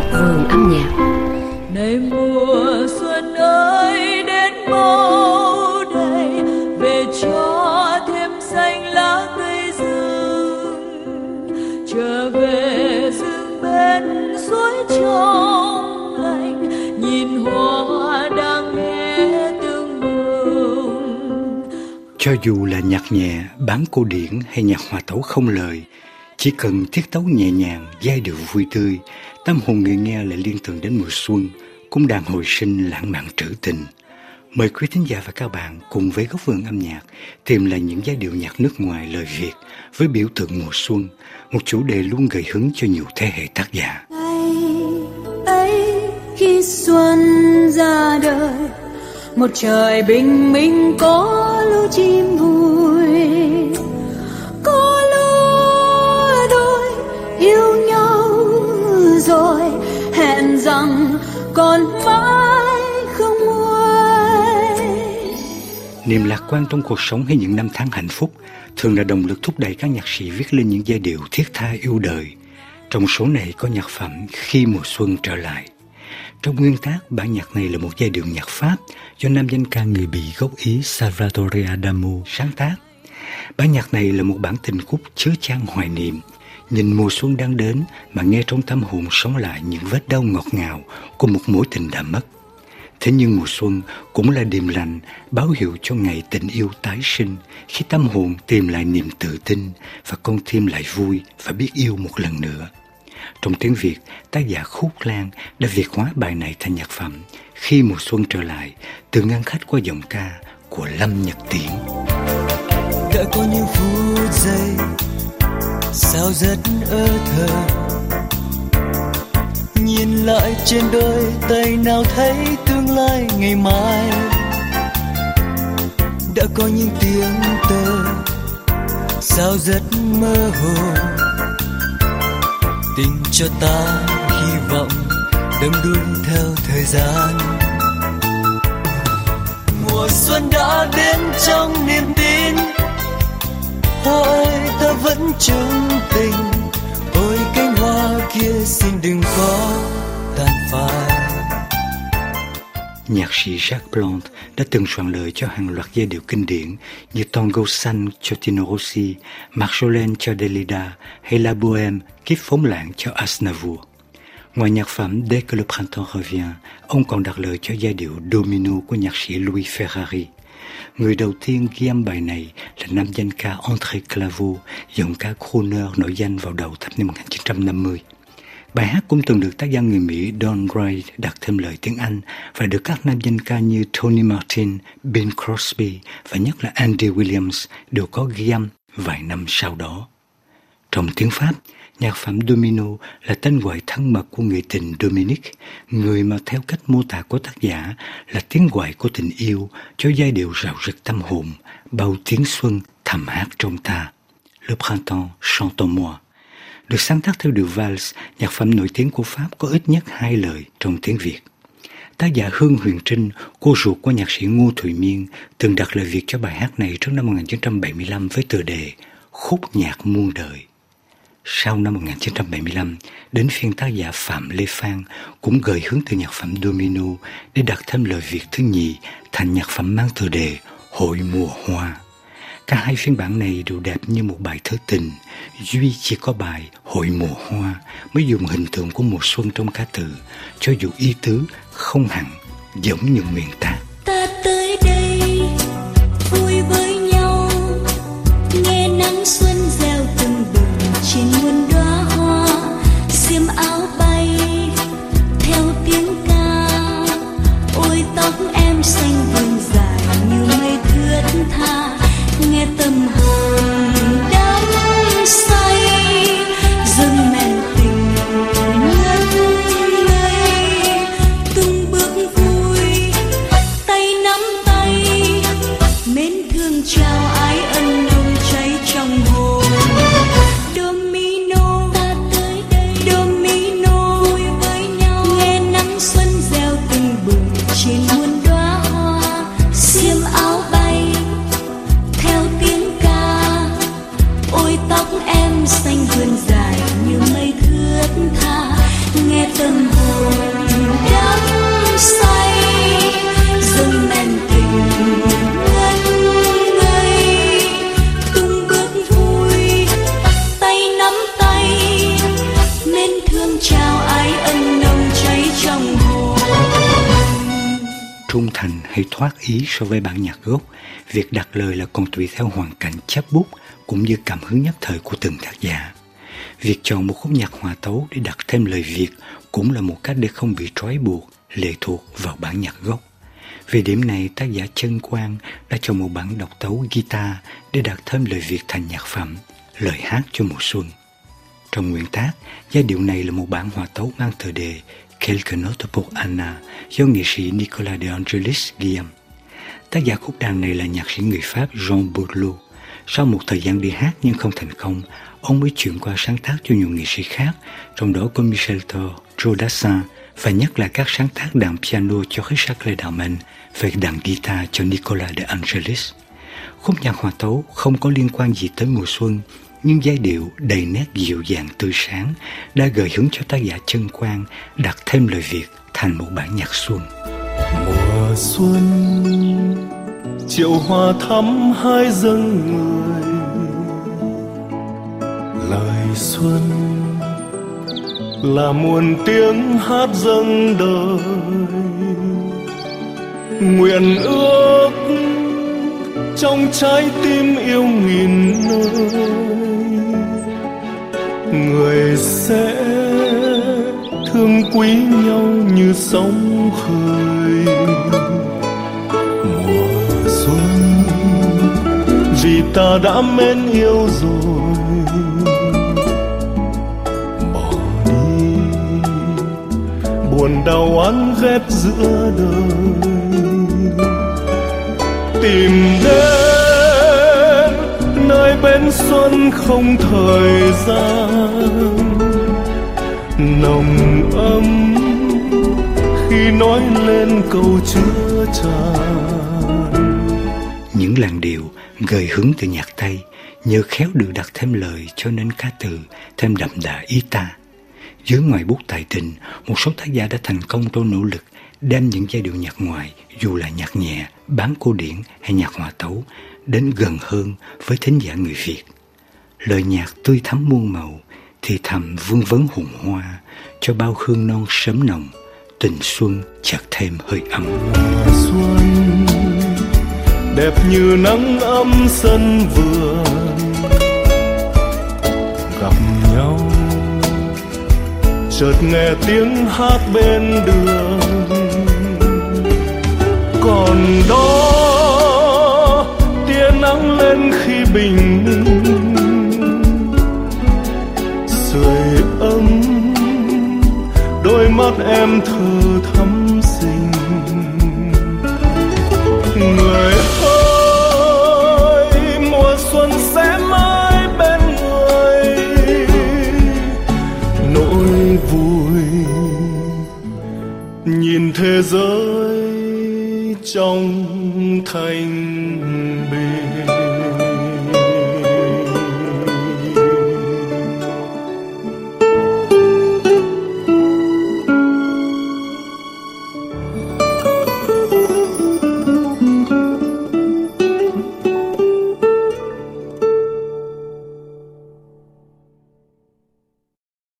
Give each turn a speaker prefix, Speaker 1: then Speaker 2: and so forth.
Speaker 1: góc vườn âm nhạc.
Speaker 2: Này mùa xuân ơi đến mau đây về cho thêm xanh lá cây rừng trở về rừng bên suối trong lành nhìn hoa đang nghe tương bừng
Speaker 3: Cho dù là nhạc nhẹ, bán cô điển hay nhạc hòa tấu không lời, chỉ cần thiết tấu nhẹ nhàng, giai điệu vui tươi, tâm hồn người nghe lại liên tưởng đến mùa xuân, cũng đang hồi sinh lãng mạn trữ tình. Mời quý thính giả và các bạn cùng với góc vườn âm nhạc tìm lại những giai điệu nhạc nước ngoài lời Việt với biểu tượng mùa xuân, một chủ đề luôn gợi hứng cho nhiều thế hệ tác giả.
Speaker 2: ấy khi xuân ra đời một trời bình minh có lũ chim vui còn mãi không nguôi
Speaker 3: Niềm lạc quan trong cuộc sống hay những năm tháng hạnh phúc thường là động lực thúc đẩy các nhạc sĩ viết lên những giai điệu thiết tha yêu đời. Trong số này có nhạc phẩm Khi mùa xuân trở lại. Trong nguyên tác, bản nhạc này là một giai điệu nhạc Pháp do nam danh ca người Bỉ gốc Ý Salvatore Adamo sáng tác. Bản nhạc này là một bản tình khúc chứa chan hoài niệm, nhìn mùa xuân đang đến mà nghe trong tâm hồn sống lại những vết đau ngọt ngào của một mối tình đã mất. Thế nhưng mùa xuân cũng là điềm lành, báo hiệu cho ngày tình yêu tái sinh khi tâm hồn tìm lại niềm tự tin và con tim lại vui và biết yêu một lần nữa. Trong tiếng Việt, tác giả Khúc Lan đã việt hóa bài này thành nhạc phẩm Khi mùa xuân trở lại từ ngăn khách qua giọng ca của Lâm Nhật Tiễn.
Speaker 4: đã có những phút giây sao rất ơ thơ nhìn lại trên đôi tay nào thấy tương lai ngày mai. Đã có những tiếng tơ sao rất mơ hồ. Tình cho ta hy vọng đâm đuôi theo thời gian. Mùa xuân đã đến trong niềm tin hoa ơi ta vẫn chung tình ôi cánh hoa kia xin đừng có tàn phai
Speaker 3: Nhạc sĩ Jacques Blanc đã từng soạn lời cho hàng loạt giai điệu kinh điển như Tango xanh cho Tino Rossi, Marjolaine cho Delida hay La Bohème, Kiếp phóng lãng cho Aznavour. Ngoài nhạc phẩm Dès que le printemps revient, ông còn đặt lời cho giai điệu Domino của nhạc sĩ Louis Ferrari. Người đầu tiên ghi âm bài này là nam danh ca André Claveau, giọng ca crooner nổi danh vào đầu thập niên 1950. Bài hát cũng từng được tác giả người Mỹ Don Wright đặt thêm lời tiếng Anh và được các nam danh ca như Tony Martin, Bing Crosby và nhất là Andy Williams đều có ghi âm vài năm sau đó. Trong tiếng Pháp, nhạc phẩm Domino là tên gọi thân mật của người tình Dominic, người mà theo cách mô tả của tác giả là tiếng gọi của tình yêu cho giai điệu rạo rực tâm hồn, bao tiếng xuân thầm hát trong ta. Le printemps chante en moi. Được sáng tác theo điệu vals, nhạc phẩm nổi tiếng của Pháp có ít nhất hai lời trong tiếng Việt. Tác giả Hương Huyền Trinh, cô ruột của nhạc sĩ Ngô Thụy Miên, từng đặt lời Việt cho bài hát này trước năm 1975 với tựa đề Khúc nhạc muôn đời. Sau năm 1975, đến phiên tác giả Phạm Lê Phan cũng gợi hướng từ nhạc phẩm Domino để đặt thêm lời Việt thứ nhì thành nhạc phẩm mang tựa đề Hội mùa hoa. Cả hai phiên bản này đều đẹp như một bài thơ tình, duy chỉ có bài Hội mùa hoa mới dùng hình tượng của mùa xuân trong ca từ, cho dù ý tứ không hẳn giống như miền ta.
Speaker 2: ta tới đây vui với nhau nghe nắng xuân bừng trên trung thành
Speaker 3: hay thoát ý so với bản nhạc gốc, việc đặt lời là còn tùy theo hoàn cảnh chấp bút cũng như cảm hứng nhất thời của từng tác giả. Việc chọn một khúc nhạc hòa tấu để đặt thêm lời Việt cũng là một cách để không bị trói buộc, lệ thuộc vào bản nhạc gốc. Về điểm này, tác giả Trân Quang đã chọn một bản độc tấu guitar để đặt thêm lời Việt thành nhạc phẩm, lời hát cho mùa xuân. Trong nguyên tác, giai điệu này là một bản hòa tấu mang tựa đề Quelques notes pour Anna do nghệ sĩ Nicolas de Angelis ghi. Tác giả khúc đàn này là nhạc sĩ người Pháp Jean Bourlou. Sau một thời gian đi hát nhưng không thành công, ông mới chuyển qua sáng tác cho nhiều nghệ sĩ khác, trong đó có Michel Thor, Joe Dassin và nhất là các sáng tác đàn piano cho Richard Darman và đàn guitar cho Nicolas de Angelis. Khúc nhạc hòa tấu không có liên quan gì tới mùa xuân, nhưng giai điệu đầy nét dịu dàng tươi sáng đã gợi hứng cho tác giả chân quang đặt thêm lời Việt thành một bản nhạc xuân.
Speaker 4: Mùa xuân chiều hoa thắm hai dâng người lời xuân là muôn tiếng hát dâng đời nguyện ước trong trái tim yêu nghìn nơi. Người sẽ thương quý nhau như sóng khơi. Mùa xuân, vì ta đã mến yêu rồi. Bỏ đi, buồn đau oán ghét giữa đời tìm đến nơi bên xuân không thời gian nồng ấm khi nói lên câu chứa tràn
Speaker 3: những làn điệu gợi hứng từ nhạc Tây nhờ khéo được đặt thêm lời cho nên ca từ thêm đậm đà ý ta. Dưới ngoài bút tài tình, một số tác giả đã thành công trong nỗ lực đem những giai điệu nhạc ngoài, dù là nhạc nhẹ, bán cổ điển hay nhạc hòa tấu, đến gần hơn với thính giả người Việt. Lời nhạc tươi thắm muôn màu, thì thầm vương vấn hùng hoa, cho bao hương non sớm nồng, tình xuân chợt thêm hơi ấm.
Speaker 4: xuân đẹp như nắng ấm sân vườn gặp nhau chợt nghe tiếng hát bên đường còn đó, tia nắng lên khi bình minh. Sưởi ấm, đôi mắt em thơ thắm.